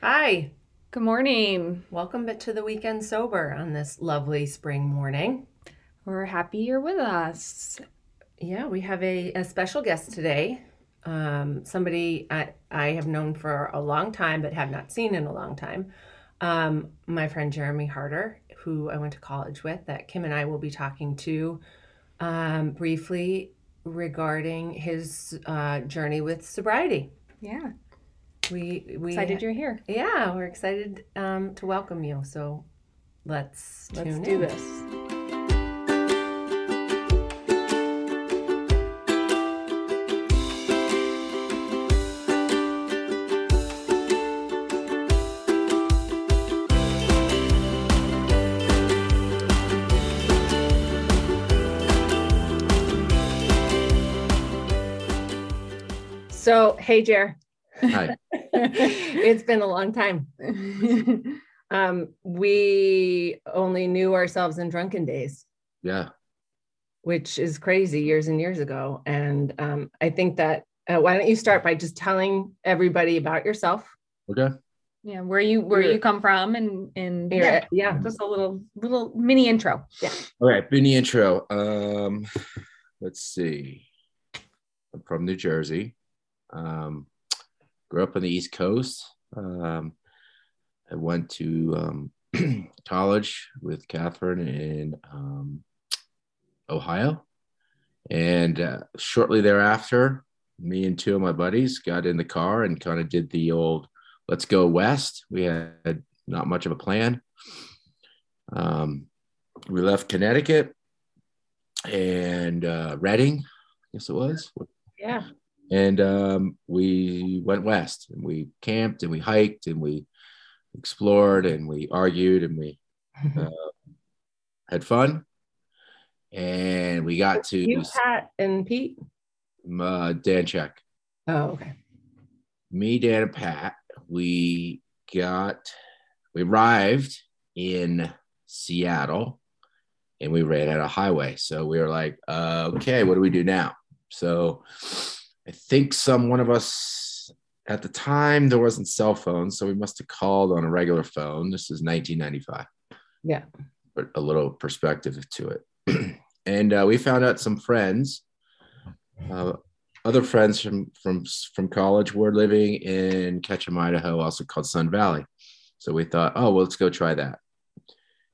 Hi, Good morning. welcome back to the weekend sober on this lovely spring morning. We're happy you're with us. Yeah, we have a, a special guest today. Um, somebody I, I have known for a long time but have not seen in a long time. Um, my friend Jeremy Harder, who I went to college with, that Kim and I will be talking to um, briefly regarding his uh, journey with sobriety. Yeah. We we Excited you're here. yeah, we're excited um, to welcome you. So let's Let's tune do in. this. So hey, Jer. Hi. it's been a long time. Um, we only knew ourselves in drunken days, Yeah. which is crazy years and years ago. And um, I think that uh, why don't you start by just telling everybody about yourself? Okay. yeah, where you where you come from and and yeah, yeah. just a little little mini intro. Yeah. All right. Mini intro. Um, let's see. I'm from New Jersey. Um, grew up on the East Coast. Um, I went to um, college with Catherine in um, Ohio. And uh, shortly thereafter, me and two of my buddies got in the car and kind of did the old let's go west. We had not much of a plan. Um, we left Connecticut and uh, Reading, I guess it was. Yeah. And um, we went west and we camped and we hiked and we explored and we argued and we uh, had fun. And we got to you, Pat, and Pete. uh, Dan Check. Oh, okay. me, Dan, and Pat, we got, we arrived in Seattle and we ran out of highway. So we were like, uh, okay, what do we do now? So I think some one of us at the time there wasn't cell phones, so we must have called on a regular phone. This is 1995. Yeah. But a little perspective to it. and uh, we found out some friends, uh, other friends from from from college were living in Ketchum, Idaho, also called Sun Valley. So we thought, oh, well, let's go try that.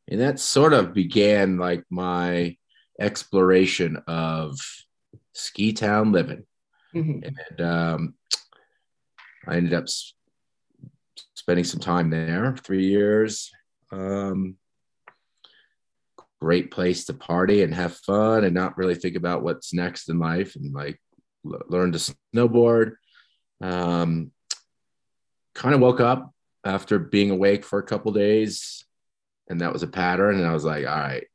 And that sort of began like my exploration of ski town living. Mhm. And um, I ended up s- spending some time there, three years. Um, great place to party and have fun and not really think about what's next in life and like l- learn to snowboard. Um, kind of woke up after being awake for a couple days and that was a pattern. And I was like, all right,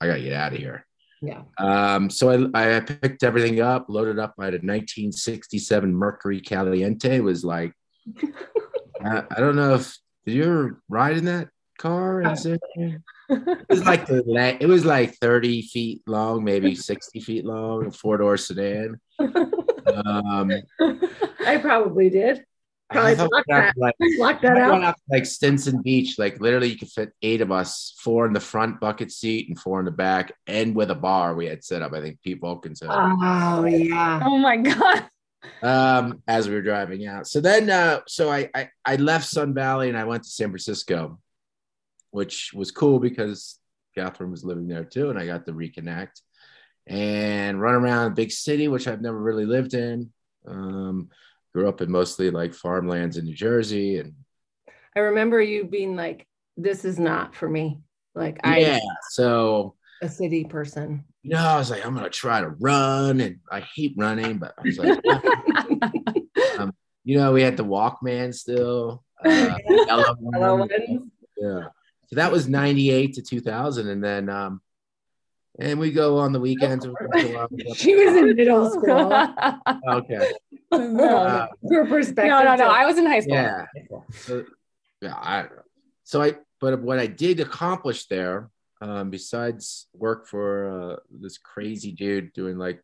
I got to get out of here. Yeah. Um, so I, I picked everything up, loaded up. I had a 1967 Mercury Caliente. It was like, I, I don't know if did you ever ride in that car? Is it? It was like the it was like 30 feet long, maybe 60 feet long, a four door sedan. Um, I probably did. Probably I thought blocked we got that. like, Lock that out. out to, like Stinson Beach, like literally you could fit eight of us, four in the front bucket seat and four in the back, and with a bar we had set up. I think Pete Vulcan set up. Oh yeah. Oh my god. um, as we were driving out. So then, uh, so I, I I left Sun Valley and I went to San Francisco, which was cool because Catherine was living there too, and I got to reconnect and run around a big city, which I've never really lived in. Um, grew up in mostly like farmlands in New Jersey, and I remember you being like, "This is not for me." Like I, yeah, so a city person. you know, I was like, I'm gonna try to run, and I hate running, but I was like, you know, we had the Walkman still. Uh, yellow Hello, one. Yeah. So that was 98 to 2000. And then, um, and we go on the weekends. She was in middle school. okay. no, For perspective. no, no, no. I was in high school. Yeah. So, yeah. I, so I, but what I did accomplish there, um, besides work for uh, this crazy dude doing like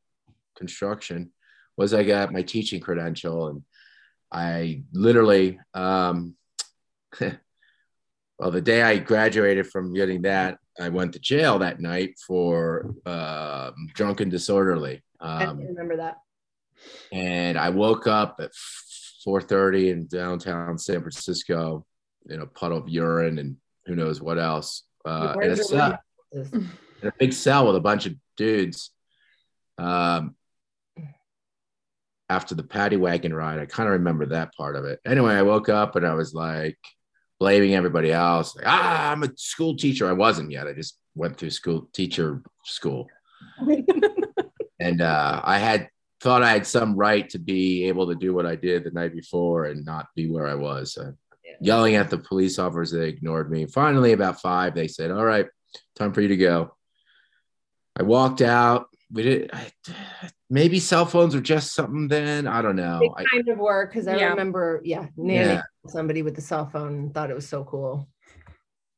construction, was I got my teaching credential and I literally um, well, the day I graduated from getting that, I went to jail that night for uh, drunken disorderly. I Um, remember that. and I woke up at 4:30 in downtown San Francisco in a puddle of urine and who knows what else. Uh, in, a cell, in a big cell with a bunch of dudes. Um, after the paddy wagon ride, I kind of remember that part of it. Anyway, I woke up and I was like blaming everybody else. Like, ah, I'm a school teacher. I wasn't yet. I just went through school teacher school. and uh, I had thought I had some right to be able to do what I did the night before and not be where I was. So Yeah. yelling at the police officers, they ignored me. Finally, about five, they said, "All right, time for you to go." I walked out. We did. I, maybe cell phones were just something then. I don't know. They I, kind of were because I Yeah. remember, yeah, Yeah. somebody with the cell phone thought it was so cool.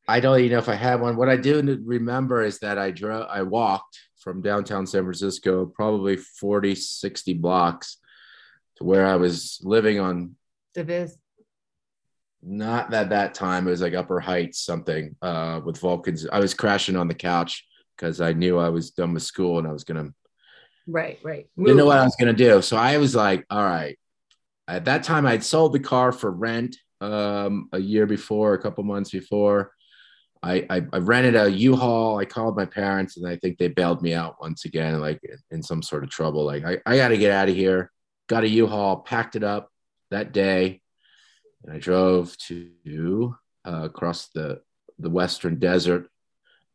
I don't even know if I had one. What I do remember is that I drove, I walked from downtown San Francisco, probably 40, 60 blocks to where I was living on The Diviz. not that that time it was like upper heights something uh with vulcans i was crashing on the couch because i knew i was done with school and i was gonna Right, right. didn't know what i was gonna do so i was like all right at that time i'd sold the car for rent um a year before a couple months before I, I, I rented a U-Haul. I called my parents, and I think they bailed me out once again, like in some sort of trouble. Like I, I got to get out of here. Got a U-Haul, packed it up that day, and I drove to uh, across the the western desert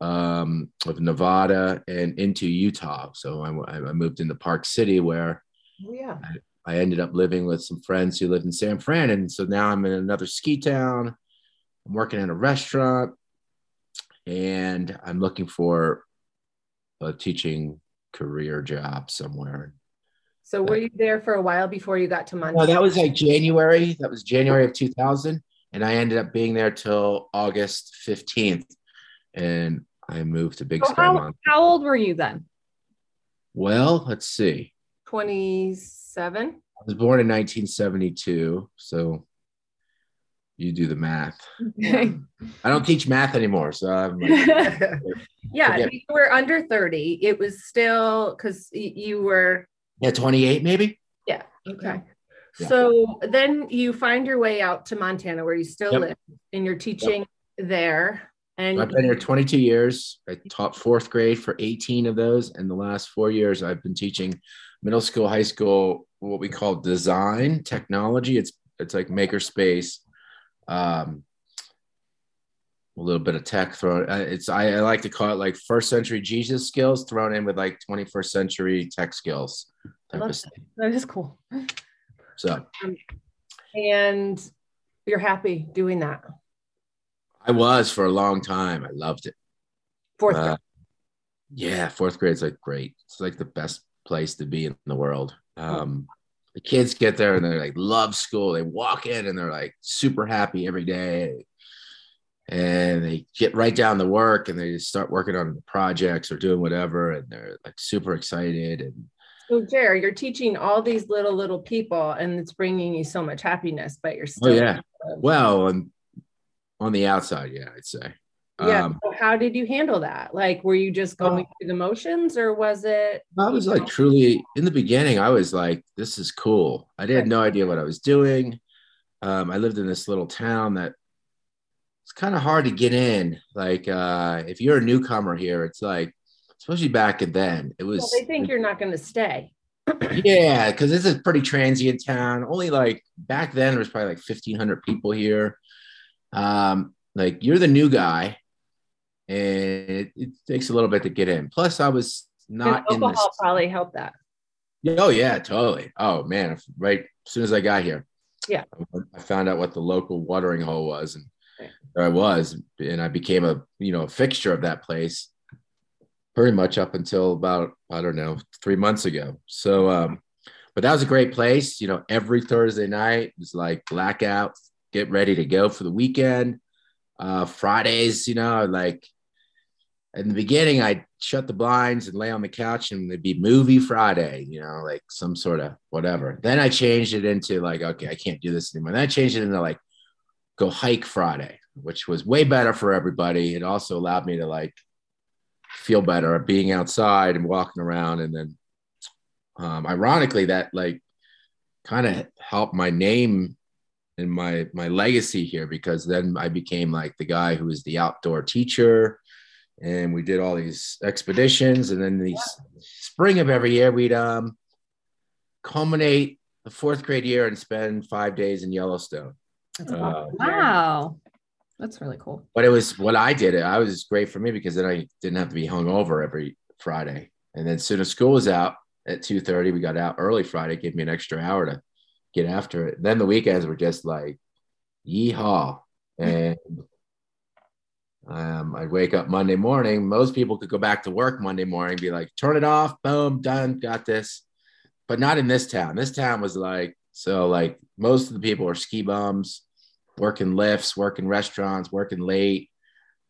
um, of Nevada and into Utah. So I, I moved into Park City, where Oh, yeah. I ended up living with some friends who lived in San Fran, and so now I'm in another ski town. I'm working in a restaurant, and I'm looking for a teaching career job somewhere. So were you there for a while before you got to No, Montana? that was like January. That was January of 2000. And I ended up being there till August 15th. And I moved to Big So Sky how, Mountain. how old were you then? Well, let's see. 27? I was born in 1972. So you do the math. Okay. I don't teach math anymore. So I'm like, yeah, Forget- you were under 30. It was still because you were, yeah, 28 maybe. yeah. Okay. Yeah. So then you find your way out to Montana where you still Yep. live and you're teaching there. And I've been here 22 years. I taught fourth grade for 18 of those. And the last four years, I've been teaching middle school, high school, what we call design technology. It's it's like makerspace, um, a little bit of tech thrown. uh, It's I, I like to call it like first century Jesus skills thrown in with like 21st century tech skills. Type of stuff. That is cool. So and you're happy doing that. I was for a long time. I loved it. Fourth Uh, yeah, fourth grade's like great. It's like the best place to be in the world. Um, the kids get there and they're like love school. They walk in and they're like super happy every day, and they get right down to work and they just start working on the projects or doing whatever, and they're like super excited. And So, Jer, you're teaching all these little, little people, and it's bringing you so much happiness, but you're still. oh still. yeah, well, and on the outside, yeah, I'd say. Yeah. Um, so how did you handle that? Like, were you just going through the motions or was it? I was like truly in the beginning, I was like, this is cool. I had no idea what I was doing. Um, I lived in this little town that it's kind of hard to get in. Like, uh, if you're a newcomer here, it's like, especially back then, it was, Well, they think you're not going to stay. yeah, because this is a pretty transient town. Only like back then, there was probably like 1,500 people here. Um, like, you're the new guy, and it, it takes a little bit to get in. Plus, I was And not in this. alcohol probably helped that. Oh yeah, totally. Oh man, right as soon as I got here, Yeah. I found out what the local watering hole was, and Right. there I was, and I became a you know a fixture of that place, pretty much up until about I don't know three months ago. So, um, but that was a great place. You know, every Thursday night was like blackout, get ready to go for the weekend. Uh, Fridays, you know, like in the beginning, I'd shut the blinds and lay on the couch and it'd be movie Friday, you know, like some sort of whatever. Then I changed it into like, okay, I can't do this anymore. Then I changed it into like go hike Friday, which was way better for everybody. It also allowed me to like feel better being outside and walking around. And then, um, ironically, that like kind of helped my name and my my legacy here because then I became like the guy who was the outdoor teacher, and we did all these expeditions. And then the spring of every year, we'd um culminate the fourth grade year and spend five days in Yellowstone. That's Uh, awesome. Wow. That's really cool. but it was what I did. It I was great for me because then I didn't have to be hung over every Friday. And then as soon as school was out at two thirty, we got out early Friday. Gave me an extra hour to get after it. Then the weekends were just like, yeehaw! And um, I'd wake up Monday morning. Most people could go back to work Monday morning, be like, turn it off, boom, done, got this. But not in this town. This town was like so. Like most of the people are ski bums working lifts, working restaurants, working late.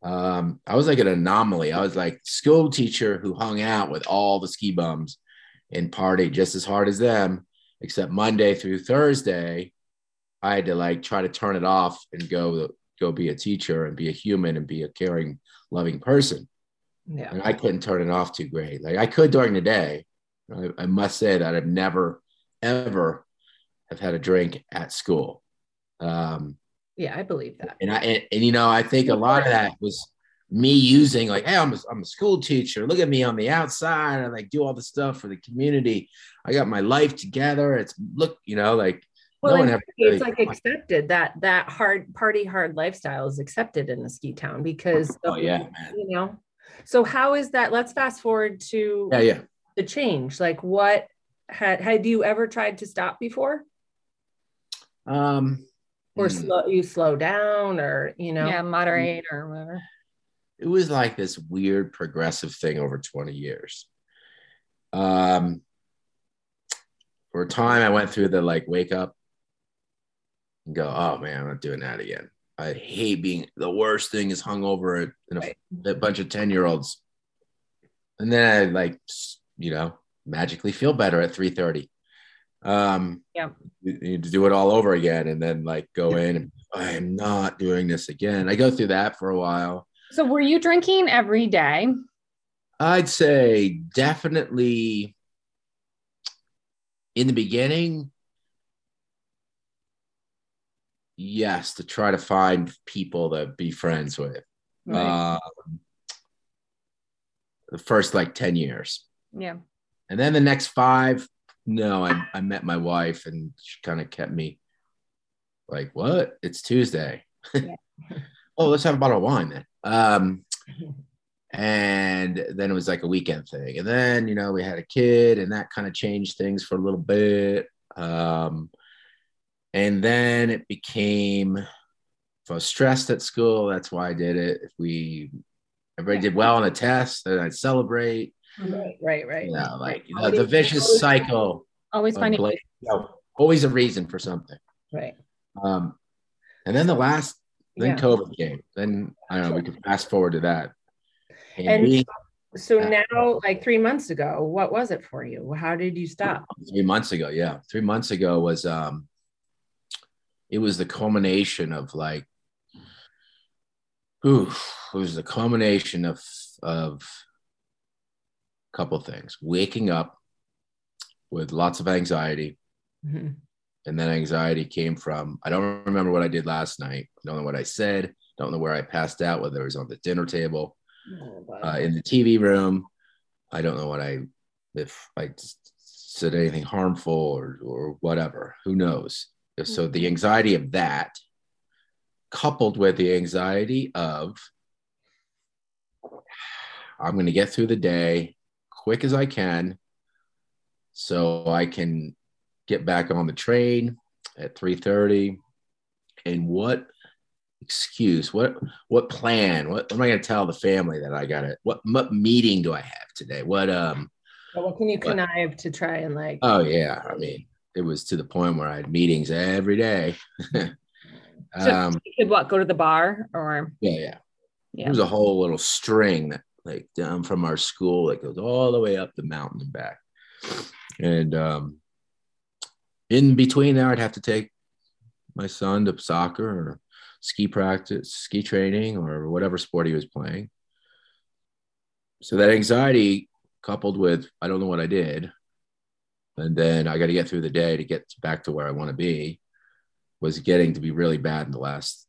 Um, I was like an anomaly. I was like school teacher who hung out with all the ski bums and partied just as hard as them, except Monday through Thursday, I had to like try to turn it off and go go be a teacher and be a human and be a caring, loving person. Yeah. And I couldn't turn it off too great. Like I could during the day. I, I must say that I've never, ever have had a drink at school. Um, Yeah, I believe that. and I and, and, you know I think a lot of that was me using like hey I'm a, I'm a school teacher look at me on the outside I like do all the stuff for the community I got my life together it's look you know like Well, no one and ever it's really- like accepted that that hard party hard lifestyle is accepted in the ski town because oh of- yeah you know. So how is that? Let's fast forward to yeah yeah the change. Like, what had had you ever tried to stop before, um or hmm. slow you slow down, or you know? Yeah, moderate or whatever. It was like this weird progressive thing over 20 years. Um, for a time, I went through the like wake up and go, oh man, I'm not doing that again. I hate being the worst thing is hungover in a, Right. a bunch of 10 year olds. And then I like, you know, magically feel better at 3:30. Um, Yeah. you you need to do it all over again and then like go in and I am not doing this again. I go through that for a while. So were you drinking every day? I'd say definitely in the beginning, yes, to try to find people to be friends with. Right. Um, the first like 10 years. yeah. And then the next five, no, I, I met my wife and she kind of kept me like, what? It's Tuesday. Yeah. oh, let's have a bottle of wine then. Um, and then it was like a weekend thing. And then, you know, we had a kid and that kind of changed things for a little bit. Um, and then it became, if I was stressed at school, that's why I did it. If we, everybody did well on a test, then I'd celebrate. Right, right, right. You know, like you know, Always- the vicious always- cycle. Always of finding blame- you know, always a reason for something. Right. Um, and then the last, then Yeah. COVID came. Then I don't know. We could fast forward to that. And, And- we, So now, like three months ago, what was it for you? How did you stop? three months ago, yeah, three months ago was um, it was the culmination of like, ooh, it was the culmination of of a couple things. Waking up with lots of anxiety, Mhm. And then anxiety came from I don't remember what I did last night. Don't know what I said. Don't know where I passed out. Whether it was on the dinner table, uh, in the TV room. I don't know what I if I said anything harmful or or whatever. Who knows? So the anxiety of that, coupled with the anxiety of I'm going to get through the day quick as I can, so I can get back on the train at 3:30. And what excuse? What what plan? What, what am I going to tell the family that I got it? What what meeting do I have today? What um? So what can you What? connive to try and like? Oh yeah, I mean, it was to the point where I had meetings every day. So um, you could what go to the bar or yeah, yeah. Yeah. There's a whole little string that like down from our school that goes all the way up the mountain and back. And um, in between there, I'd have to take my son to soccer or ski practice, ski training, or whatever sport he was playing. So that anxiety coupled with I don't know what I did, and then I got to get through the day to get back to where I want to be, was getting to be really bad in the last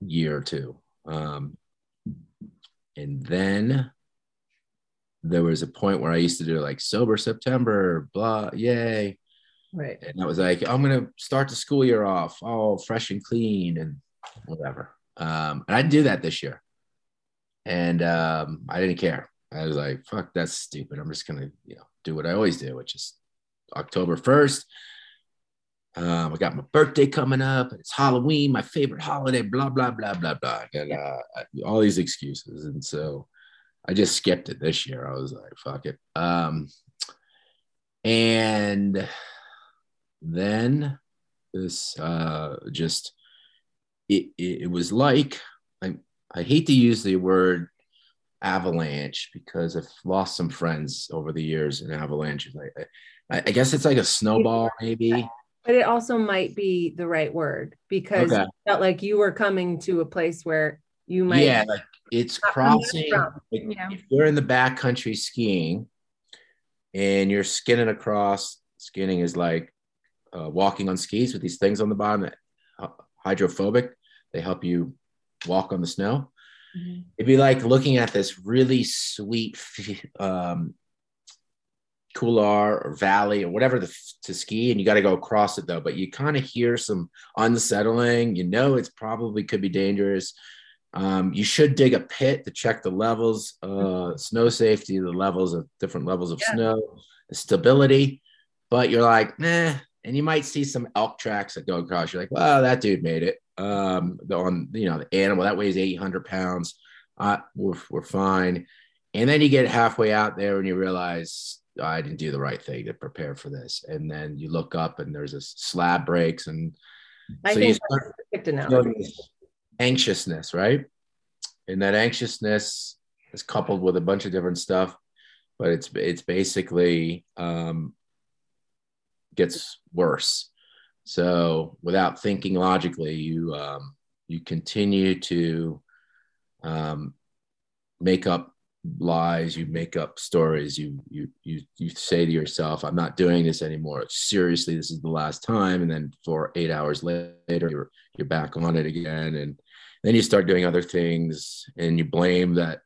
year or two. Um, and then there was a point where I used to do like sober September, blah, yay. Right. And I was like, I'm gonna start the school year off all fresh and clean and whatever. Um, and I didn't do that this year. And um, I didn't care. I was like, fuck, that's stupid. I'm just gonna, you know, do what I always do, which is October 1st. Um, I got my birthday coming up. It's Halloween, my favorite holiday, blah, blah, blah, blah, blah. Got uh, all these excuses. And so I just skipped it this year. I was like, fuck it. Um, and then this uh, just, it, it, it was like, I, I hate to use the word avalanche because I've lost some friends over the years in avalanches. I, I, I guess it's like a snowball, maybe. But it also might be the right word because Okay. it felt like you were coming to a place where you might yeah, like it's not come back crossing. like, Yeah. If you're in the backcountry skiing and you're skinning across, skinning is like uh, walking on skis with these things on the bottom that hydrophobic. They help you walk on the snow. Mhm. It'd be like looking at this really sweet um, couloir or valley or whatever the, to ski, and you got to go across it though. But you kind of hear some unsettling. You know, it's probably could be dangerous. Um, you should dig a pit to check the levels, uh, snow safety, the levels of different levels of Yeah. snow, stability. But you're like, nah. And you might see some elk tracks that go across. You're like, well, that dude made it. Um, the, on you know the animal that weighs 800 pounds. Uh, we're, we're fine. And then you get halfway out there and you realize "Oh, I didn't do the right thing to prepare for this. And then you look up and there's a slab breaks and I so you think start that's a perfect analogy. feeling this anxiousness, right? And that anxiousness is coupled with a bunch of different stuff, but it's it's basically um, gets worse. So without thinking logically, you um, you continue to um, make up lies, you make up stories, you you you you say to yourself, "I'm not doing this anymore. Seriously, this is the last time." And then for eight hours later, you're you're back on it again, and then you start doing other things, and you blame that.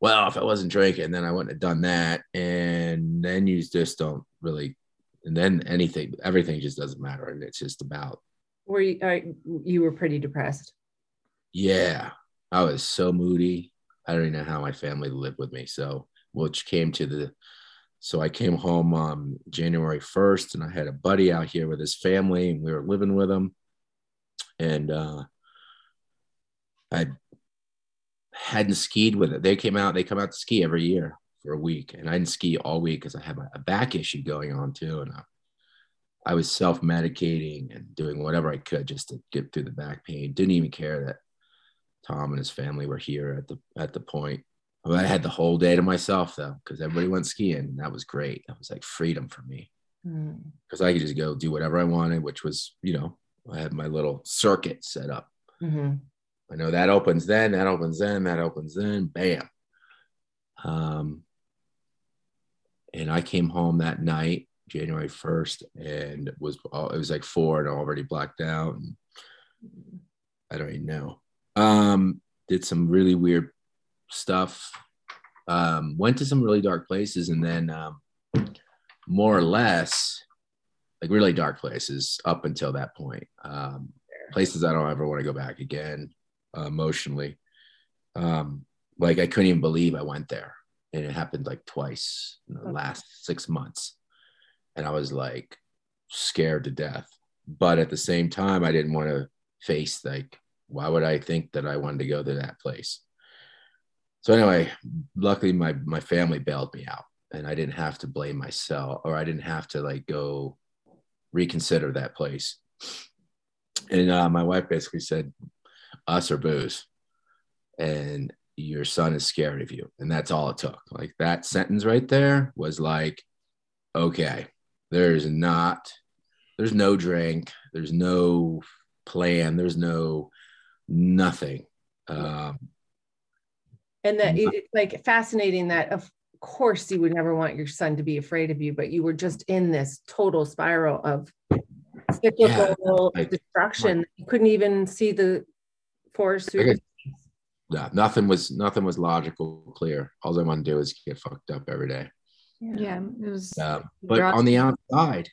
Well, if I wasn't drinking, then I wouldn't have done that, and then you just don't really, and then anything, everything just doesn't matter, and it's just about Were you, uh, you were pretty depressed. yeah, I was so moody. I don't even know how my family lived with me. So, which came to the, so I came home um, January 1st and I had a buddy out here with his family and we were living with him. And uh, I hadn't skied with it. They came out, they come out to ski every year for a week. And I didn't ski all week because I had a back issue going on too. And I, I was self medicating and doing whatever I could just to get through the back pain. Didn't even care that Tom and his family were here at the at the point. I, I had the whole day to myself though, because everybody went skiing. And that was great. That was like freedom for me Mm. because I could just go do whatever I wanted, which was, you know, I had my little circuit set up. Mhm. I know that opens then, that opens then, that opens then, bam. Um, and I came home that night, January 1st, and was all, it was like four and already blacked out. And I don't even know. Um, did some really weird stuff. Um, went to some really dark places, and then um, more or less, like really dark places up until that point. Um, places I don't ever want to go back again uh, emotionally. Um, like I couldn't even believe I went there, and it happened like twice in the Okay. last six months, and I was like scared to death. But at the same time, I didn't want to face like, why would I think that I wanted to go to that place? So anyway, luckily my my family bailed me out, and I didn't have to blame myself, or I didn't have to like go reconsider that place. And uh, my wife basically said, "Us or booze," and your son is scared of you, and that's all it took. Like that sentence right there was like, okay, there's not there's no drink, there's no plan, there's no nothing. Um, And that it, it's like fascinating that of course you would never want your son to be afraid of you, but you were just in this total spiral of cyclical like- destruction. You couldn't even see the forest through. Okay. the- no, nothing was nothing was logical, clear. All I want to do is get fucked up every day. Yeah, it was. Um, but on the outside,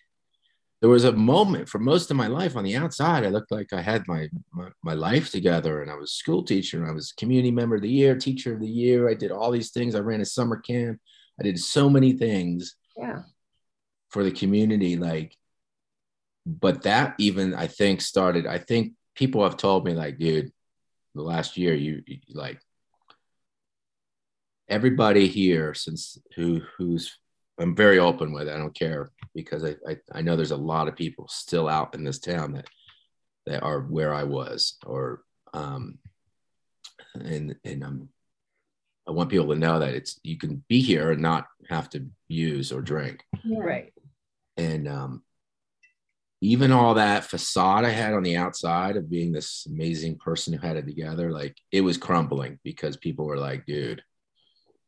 there was a moment for most of my life on the outside. I looked like I had my, my my life together, and I was school teacher, and I was community member of the year, teacher of the year. I did all these things. I ran a summer camp. I did so many things Yeah. for the community. Like, but that even I think started. I think people have told me like, dude, the last year you, you like everybody here since who who's I'm very open with. I don't care because I, I I know there's a lot of people still out in this town that that are where I was or um and and I'm I want people to know that it's you can be here and not have to use or drink Yeah. Right. and um, even all that facade I had on the outside of being this amazing person who had it together, like it was crumbling because people were like, "Dude,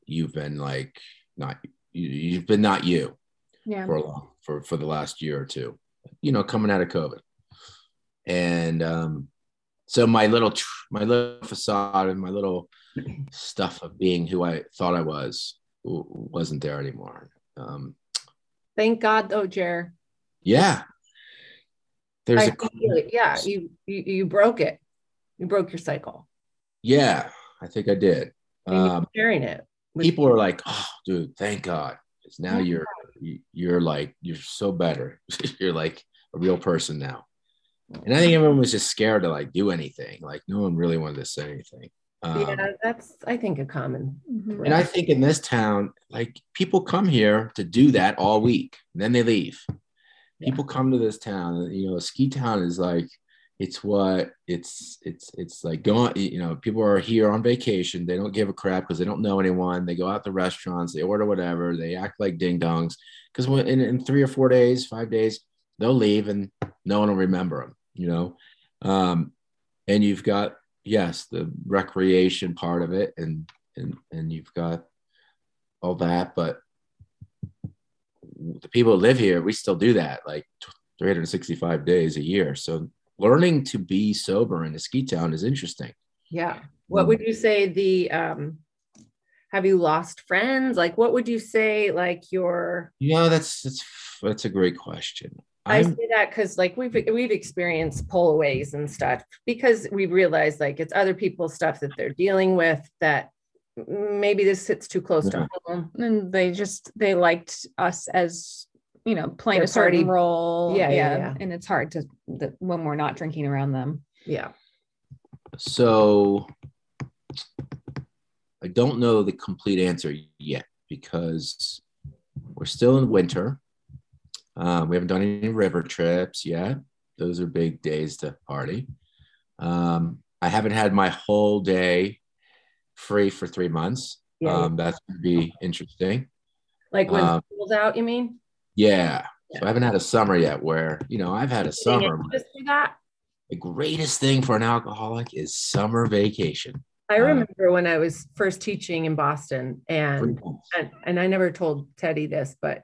you've been like not you, you've been not you Yeah. for a long for for the last year or two, you know, coming out of COVID." And um, so my little tr- my little facade and my little stuff of being who I thought I was wasn't there anymore. Um, Thank God though, Jer. yeah. There's I a think you- yeah, you, you you broke it. You broke your cycle. Yeah, I think I did. Um, sharing it. with- people are like, "Oh, dude, thank God!" Because now Yeah. you're you- you're like you're so better. you're like a real person now. And I think everyone was just scared to like do anything. Like no one really wanted to say anything. Um, yeah, that's I think a common. Mhm. And I think in this town, like people come here to do that all week, and then they leave. People come to this town. You know, a ski town is like it's what it's it's it's like going. You know, people are here on vacation. They don't give a crap because they don't know anyone. They go out to restaurants. They order whatever. They act like ding dongs because in, in three or four days, five days, they'll leave and no one will remember them. You know, um, and you've got yes the recreation part of it and and and you've got all that but the people who live here we still do that like 365 days a year so learning to be sober in a ski town is interesting Yeah. What would you say the um have you lost friends? Like what would you say like your yeah that's that's that's a great question I I'm, say that because like we've we've experienced pullaways and stuff because we realize like it's other people's stuff that they're dealing with that maybe this sits too close to home. and they just they liked us as you know playing Their a certain party- role. Yeah, yeah, yeah. and it's hard to that when we're not drinking around them. Yeah. so i don't know the complete answer yet because we're still in winter. Um, we haven't done any river trips yet. Those are big days to party. Um, i haven't had my whole day free for three months Yeah. um, that's going to be interesting like when um, school's out, you mean? yeah so i haven't had a summer yet where you know i've had a summer Just for that. the greatest thing for an alcoholic is summer vacation I Uh, remember when I was first teaching in Boston and and, and I never told Teddy this, but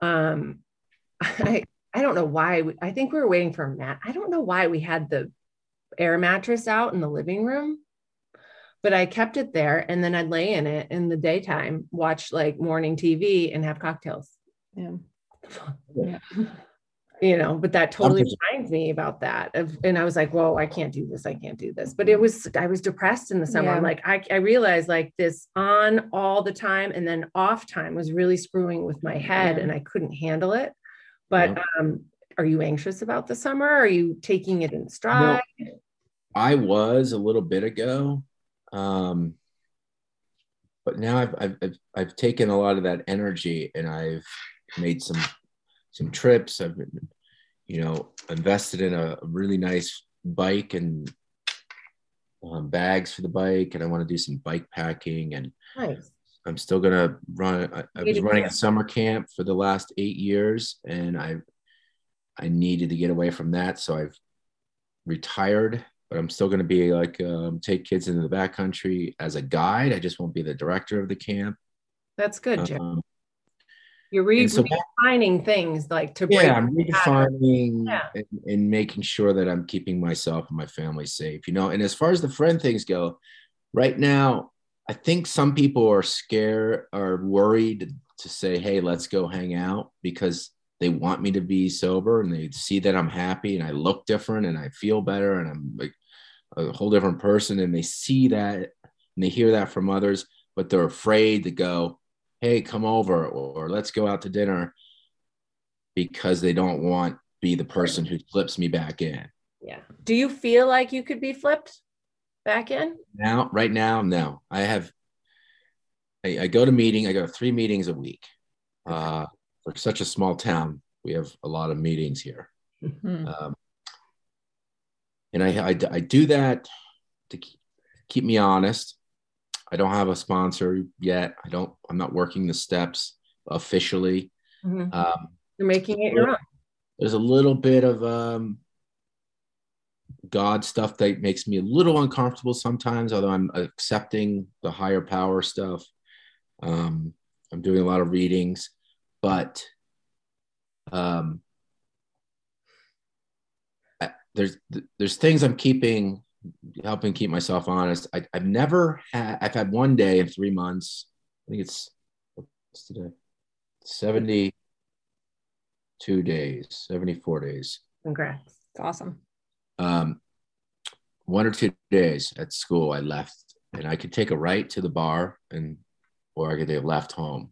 um, I I don't know why. We, I think we were waiting for Matt. I don't know why we had the air mattress out in the living room, but I kept it there, and then I'd lay in it in the daytime, watch like morning TV, and have cocktails. yeah Yeah. You know, but that totally reminds me about that. Of, and I was like, "Whoa, I can't do this. I can't do this." But it was I was depressed in the summer. I'm Yeah. like, I, I realized like this on all the time and then off time was really screwing with my head, Yeah. and I couldn't handle it. But um, are you anxious about the summer? Are you taking it in stride? I was a little bit ago, um, but now I've, I've I've I've taken a lot of that energy and I've made some some trips. I've you know invested in a, really nice bike and um, bags for the bike, and I want to do some bike packing. And Nice. I'm still gonna run. I, I was running a summer camp for the last eight years, and I I needed to get away from that, so I've retired. But I'm still going to be like um, take kids into the backcountry as a guide. I just won't be the director of the camp. That's good, Jim. Um, You're re- so that- redefining things like to yeah, I'm redefining Yeah. and, and making sure that I'm keeping myself and my family safe. You know, and as far as the friend things go, right now, I think some people are scared or worried to say, "Hey, let's go hang out," because they want me to be sober and they see that I'm happy and I look different and I feel better and I'm like a whole different person and they see that and they hear that from others, but they're afraid to go, "Hey, come over," or "Let's go out to dinner." because they don't want to be the person who flips me back in. Yeah. Do you feel like you could be flipped back in? Now, right now, no. I have. I, I go to meeting. I go to three meetings a week. Uh, for such a small town, we have a lot of meetings here, Hmm. um, and I, I I do that to keep, keep me honest. I don't have a sponsor yet. I don't. I'm not working the steps officially. Mhm. Um, You're making it your own. there's a little bit of um god stuff that makes me a little uncomfortable sometimes although i'm accepting the higher power stuff um i'm doing a lot of readings but um there's there's things i'm keeping helping keep myself honest I, i've never had i've had one day in three months i think it's what's today 72 days, 74 days. Congrats. It's awesome. Um, one or two days at school, I left and I could take a right to the bar and, or I could have left home.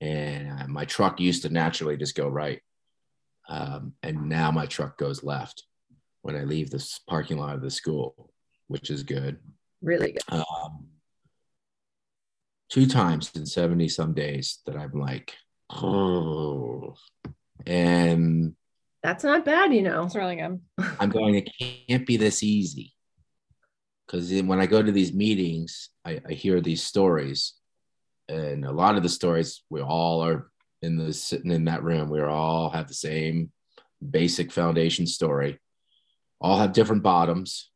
And uh, my truck used to naturally just go right. Um, and now my truck goes left when I leave this parking lot of the school, which is good. Really good. Um, two times in 70 some days that I'm like, oh, and That's not bad, you know. It's really good. I'm going, it can't be this easy. Because when I go to these meetings, I, I hear these stories. And a lot of the stories, we all are in the sitting in that room. We all have the same basic foundation story, all have different bottoms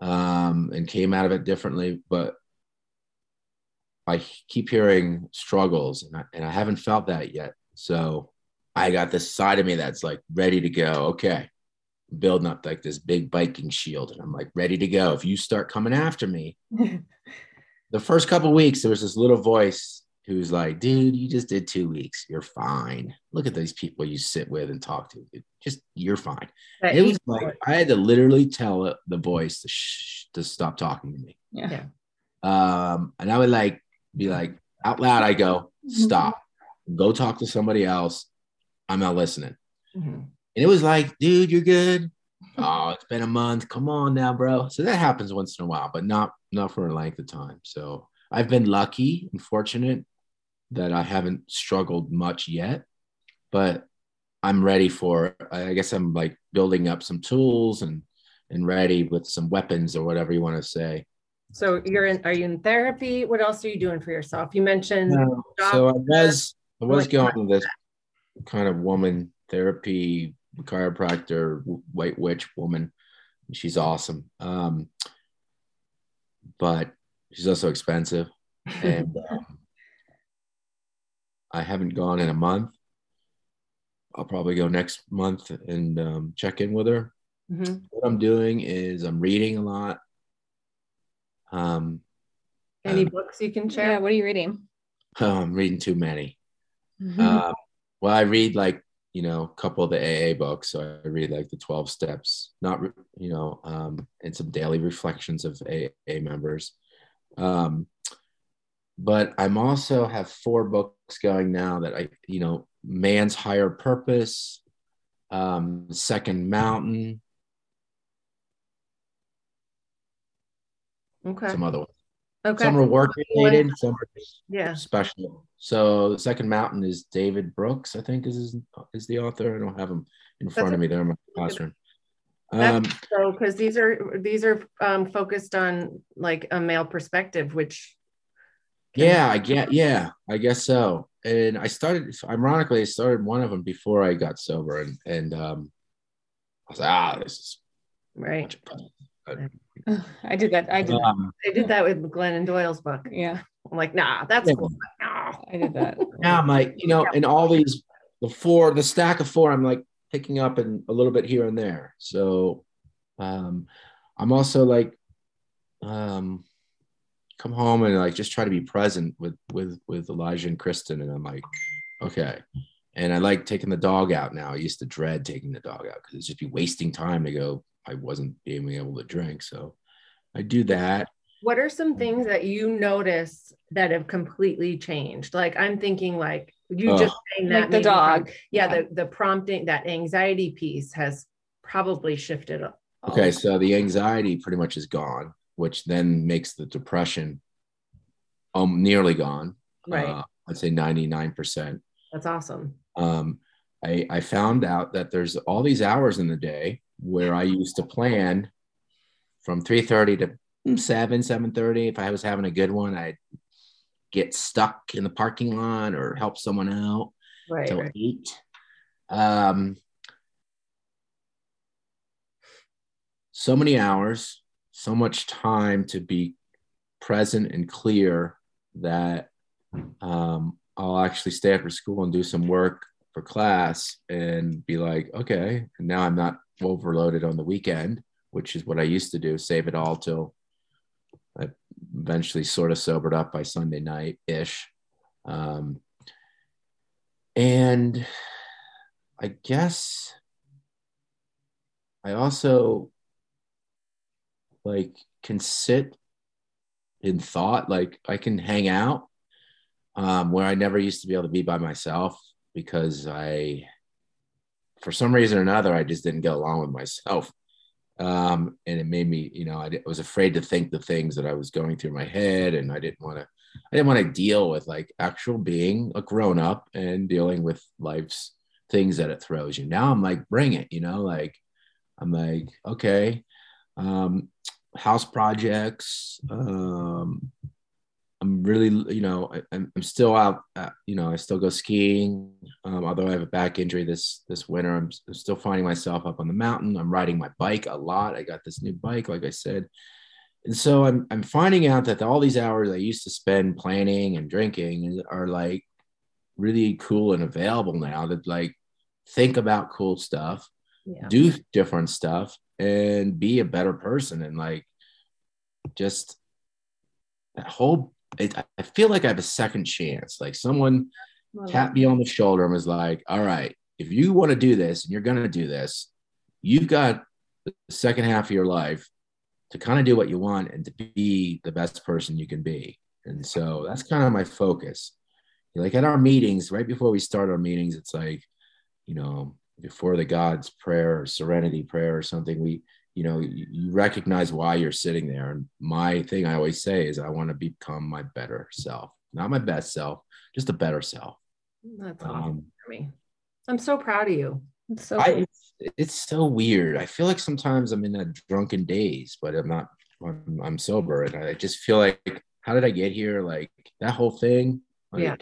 um, and came out of it differently. But I keep hearing struggles, and I, and I haven't felt that yet. So I got this side of me that's like ready to go. Okay, building up like this big biking shield, and I'm like ready to go. If you start coming after me, the first couple weeks, there was this little voice who's like, "Dude, you just did two weeks. You're fine. Look at these people you sit with and talk to. It just you're fine." That It was like. I had to literally tell the voice to shh, to stop talking to me. Yeah. Yeah. Um, and I would like be like out loud. I go, "Stop. Go talk to somebody else. I'm not listening." Mhm. And it was like, dude, you're good. Oh, it's been a month. Come on now, bro. So that happens once in a while, but not not for a length of time. So I've been lucky and fortunate that I haven't struggled much yet, but I'm ready for I guess I'm like building up some tools and and ready with some weapons or whatever you want to say. So you're in are you in therapy? What else are you doing for yourself? You mentioned So I was I was Like- going to this kind of woman therapy chiropractor white witch woman. She's awesome, um, but she's also expensive, and um, I haven't gone in a month. I'll probably go next month and um, check in with her. Mhm. What I'm doing is I'm reading a lot. Um, any Um, books you can Yeah. share? What are you reading? I'm reading too many. Mm-hmm. Um, well, I read like you know a couple of the AA books. So I read like the Twelve Steps, not re- you know, um, and some daily reflections of AA members. Um, but I'm also have four books going now that I you know Man's Higher Purpose, um, Second Mountain, Okay. some other ones. Okay. Some are work related, some are Yeah. special. So the second mountain is David Brooks, I think is his, is the author. I don't have him in front of me there in my classroom. Um, so because these are these are um, focused on like a male perspective, which yeah, I get, yeah, I guess so. and I started. Ironically, I started one of them before I got sober, and and um, I was like, ah, this is Right. I did that. I did. that. um, I did that with Glennon Doyle's book. Yeah, I'm like, nah, that's Yeah. cool. No. I did that. Yeah, I'm like, you know, and all these the four, the stack of four, I'm like picking up and a little bit here and there. So um I'm also like um come home and like just try to be present with with with Elijah and Kristen. And I'm like, okay. And I like taking the dog out now. I used to dread taking the dog out because it's just be wasting time to go. I wasn't being able to drink. So I do that. What are some mm. things that you notice that have completely changed? Like I'm thinking like you just Oh. saying that Like the dog. think- yeah, the the prompting that anxiety piece has probably shifted. a- a Okay, so the anxiety pretty much is gone, which then makes the depression um nearly gone. Right. Uh, I'd say 99%. That's awesome. Um, I, I found out that there's all these hours in the day where I used to plan from 3.30 to 7, 7.30. If I was having a good one, I'd get stuck in the parking lot or help someone out Right. till right. eight. Um, so many hours, so much time to be present and clear that um, I'll actually stay after school and do some work for class and be like, okay, now I'm not overloaded on the weekend, which is what I used to do, save it all till I eventually sort of sobered up by Sunday night ish. Um, and I guess I also like can sit in thought, like I can hang out um, where I never used to be able to be by myself because I, for some reason or another, I just didn't get along with myself. Um, and it made me, you know, I, I was afraid to think the things that I was going through my head, and I didn't want to, I didn't want to deal with like actual being a grown up and dealing with life's things that it throws you. Now I'm like, bring it, you know, like I'm like, okay, um, house projects. Um, I'm really, you know, I, I'm, I'm still out. Uh, you know, I still go skiing. Um, although I have a back injury this this winter, I'm, I'm still finding myself up on the mountain. I'm riding my bike a lot. I got this new bike, like I said, and so I'm I'm finding out that all these hours I used to spend planning and drinking are like really cool and available now. That like think about cool stuff, Yeah. do different stuff, and be a better person, and like just that whole. It, I feel like I have a second chance. Like someone tapped me on the shoulder and was like, "All right, if you want to do this and you're going to do this, you've got the second half of your life to kind of do what you want and to be the best person you can be." And so that's kind of my focus. Like at our meetings, right before we start our meetings, it's like, you know, before the God's prayer or serenity prayer or something, we, you know, you, you recognize why you're sitting there. And my thing I always say is, I want to become my better self, not my best self, just a better self. That's awesome Um, for me. I'm so proud of you. It's so I, it's, it's so weird. I feel like sometimes I'm in a drunken daze, but I'm not. I'm, I'm sober, and I just feel like, how did I get here? Like that whole thing. Like, Yeah.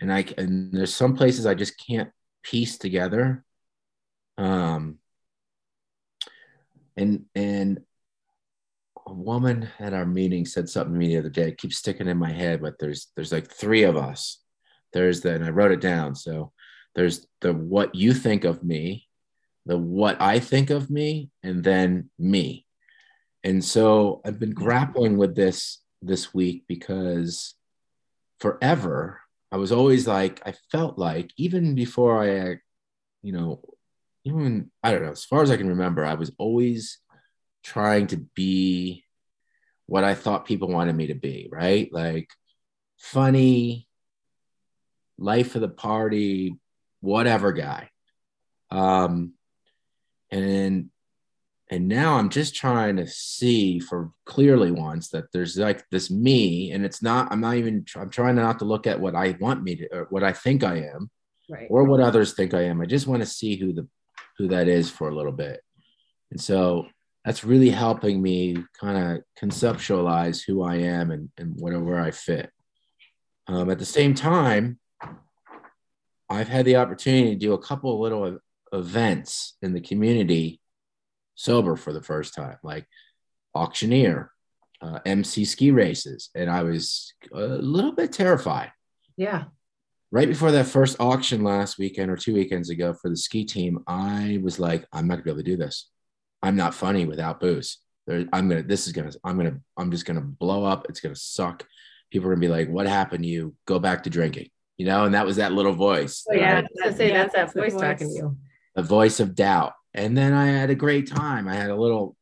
And I and there's some places I just can't piece together. Um. And and a woman at our meeting said something to me the other day. It keeps sticking in my head, but there's there's like three of us. There's the and I wrote it down. So there's the what you think of me, the what I think of me, and then me. And so I've been grappling with this this week because forever I was always like, I felt like even before I, you know, even I don't know, as far as I can remember, I was always trying to be what I thought people wanted me to be, right? Like funny, life of the party, whatever guy. Um, and and now I'm just trying to see for clearly once that there's like this me, and it's not. I'm not even. I'm trying not to look at what I want me to, or what I think I am, Right. or what others think I am. I just want to see who the who that is for a little bit, and so that's really helping me kind of conceptualize who I am and and whatever I fit. Um, at the same time, I've had the opportunity to do a couple of little events in the community sober for the first time, like auctioneer, uh, MC ski races, and I was a little bit terrified. Yeah. Right before that first auction last weekend or two weekends ago for the ski team, I was like, I'm not gonna be able to do this. I'm not funny without booze. There, I'm gonna. This is gonna. I'm gonna. I'm just gonna blow up. It's gonna suck. People are gonna be like, "What happened to you? Go back to drinking." You know, and that was that little voice. Oh, yeah. I right? was gonna say Yeah, that's that voice voice. talking to you. the voice of doubt. And then I had a great time. I had a little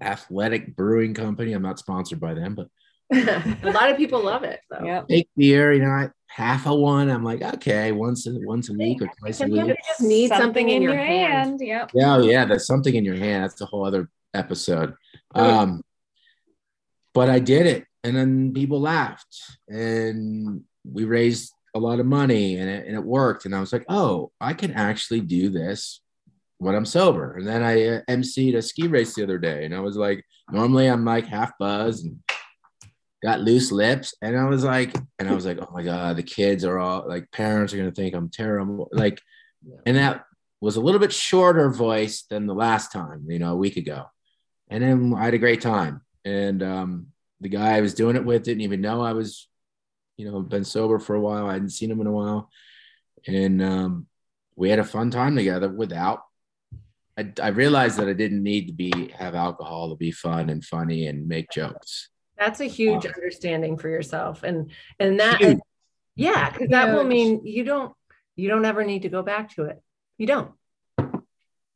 athletic brewing company. I'm not sponsored by them, but a lot of people love it. So. Yep. fake beer, you know, I, half a one. I'm like, okay, once a, once a week or twice a week. you just need something, in your, hand. Yep. Yeah, yeah, there's something in your hand. That's a whole other episode. Um, but I did it, and then people laughed, and we raised a lot of money, and it, and it worked. And I was like, oh, I can actually do this when I'm sober. And then I uh, emceed a ski race the other day, and I was like, normally I'm like half buzzed and got loose lips, and I was like, and I was like, oh my god, the kids are all like, parents are gonna think I'm terrible, like, and that was a little bit shorter voice than the last time, you know, a week ago. And then I had a great time. And um, the guy I was doing it with didn't even know I was, you know, been sober for a while. I hadn't seen him in a while. And um, we had a fun time together without. I, I realized that I didn't need to be have alcohol to be fun and funny and make jokes. That's a huge understanding for yourself. And and that Huge. yeah, because that will mean you don't you don't ever need to go back to it. You don't.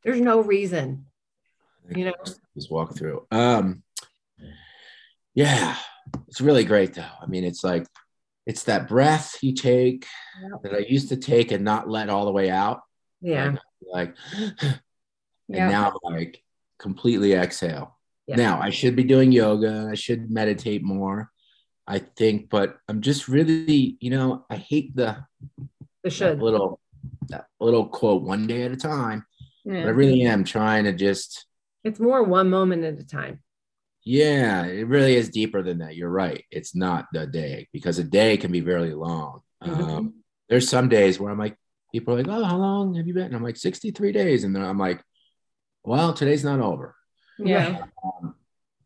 There's no reason. You know? just walk through. Um, yeah, it's really great though. I mean, it's like it's that breath you take Yep. that I used to take and not let all the way out. Yeah. Like, Yeah. and now like completely exhale. Yeah. Now I should be doing yoga. I should meditate more. I think, but I'm just really, you know, I hate the The that little that little quote one day at a time. But I really am trying to just It's more one moment at a time. Yeah, it really is deeper than that. You're right. It's not the day because a day can be very long. Mhm. Um, there's some days where I'm like, people are like, "Oh, how long have you been?" And I'm like, "63 days," and then I'm like, "Well, today's not over." Yeah. Um,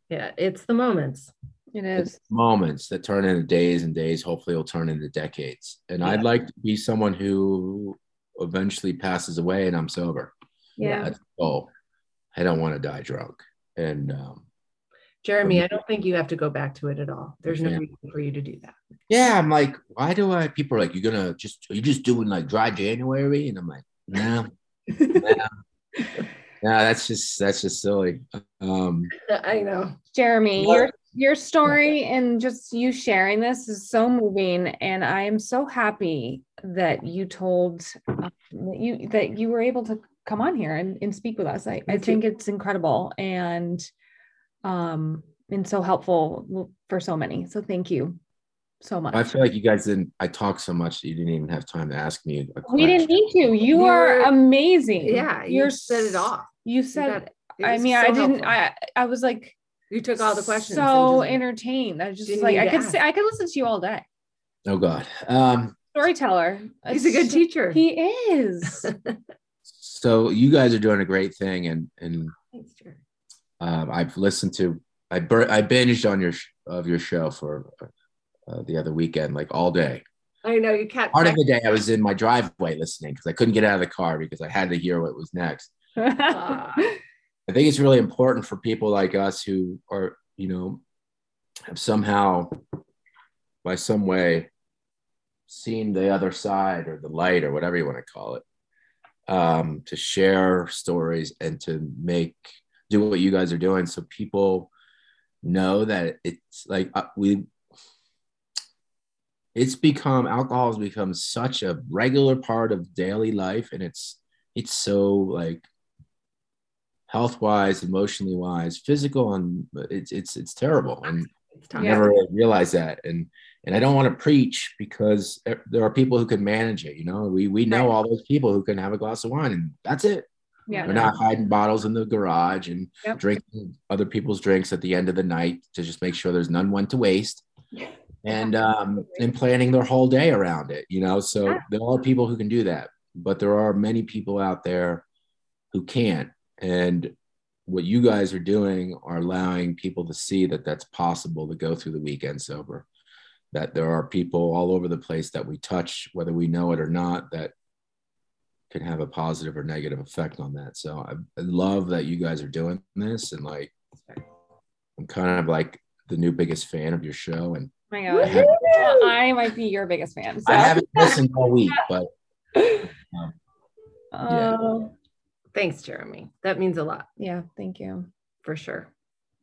Yeah. It's the moments. It's moments that turn into days, and days hopefully it'll turn into decades. And I'd like to be someone who eventually passes away and I'm sober. Yeah. That's the goal. I don't want to die drunk. And um, Jeremy, I don't think you have to go back to it at all. There's no Yeah. reason for you to do that. yeah, I'm like, why do I? People are like, you're gonna just, are you just doing like dry January? And I'm like, no, no, no, that's just, that's just silly. Um, I know. Jeremy, Well- your your story and just you sharing this is so moving, and I am so happy that you told uh, that you that you were able to come on here and, and speak with us. I, I think it's incredible and um and so helpful for so many. So thank you so much. I feel like you guys didn't, I talked so much that you didn't even have time to ask me a question. we didn't need to. You You are were- amazing. Yeah. You You're set it off. You You said. got it. It I was mean, I didn't. helpful. I I was like you took all the questions. so just- entertained. I just like I could ask. say I could listen to you all day. Oh God. Um, Storyteller. He's a good teacher. He is. so you guys are doing a great thing and, and Thanks, Jeremy. um, I've listened to, I, bur- I binged on your, sh- of your show for uh, the other weekend, like all day. I know you kept Part of the day I was in my driveway listening because I couldn't get out of the car because I had to hear what was next. I think it's really important for people like us who are, you know, have somehow, by some way, seen the other side or the light or whatever you want to call it, um, to share stories and to make do what you guys are doing, so people know that it's like uh, we. It's become alcohol has become such a regular part of daily life, and it's it's so like health wise, emotionally wise, physical, and it's it's it's terrible. And It's I. Yeah. never really realized that. And and I don't want to preach because there- are people who can manage it. You know, we we know all those people who can have a glass of wine and that's it. yeah. We're not hiding bottles in the garage and Yep. drinking other people's drinks at the end of the night to just make sure there's none went to waste. and um, and planning their whole day around it. You know, so Yeah. there are people who can do that, but there are many people out there who can't. And what you guys are doing are allowing people to see that that's possible to go through the weekend sober. That there are people all over the place that we touch, whether we know it or not, that can have a positive or negative effect on that. So I, I love that you guys are doing this, and like I'm kind of like the new biggest fan of your show, and Oh my I, God. Well, I might be your biggest fan. So. I haven't listened all week, but um, Oh, Thanks, Jeremy. That means a lot yeah. Thank you. for sure.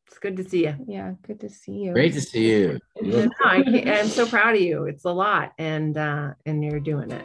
It's good to see you. Yeah. Good to see you. great to see you. No, I can't, I'm so proud of you. It's a lot, and uh, and you're doing it.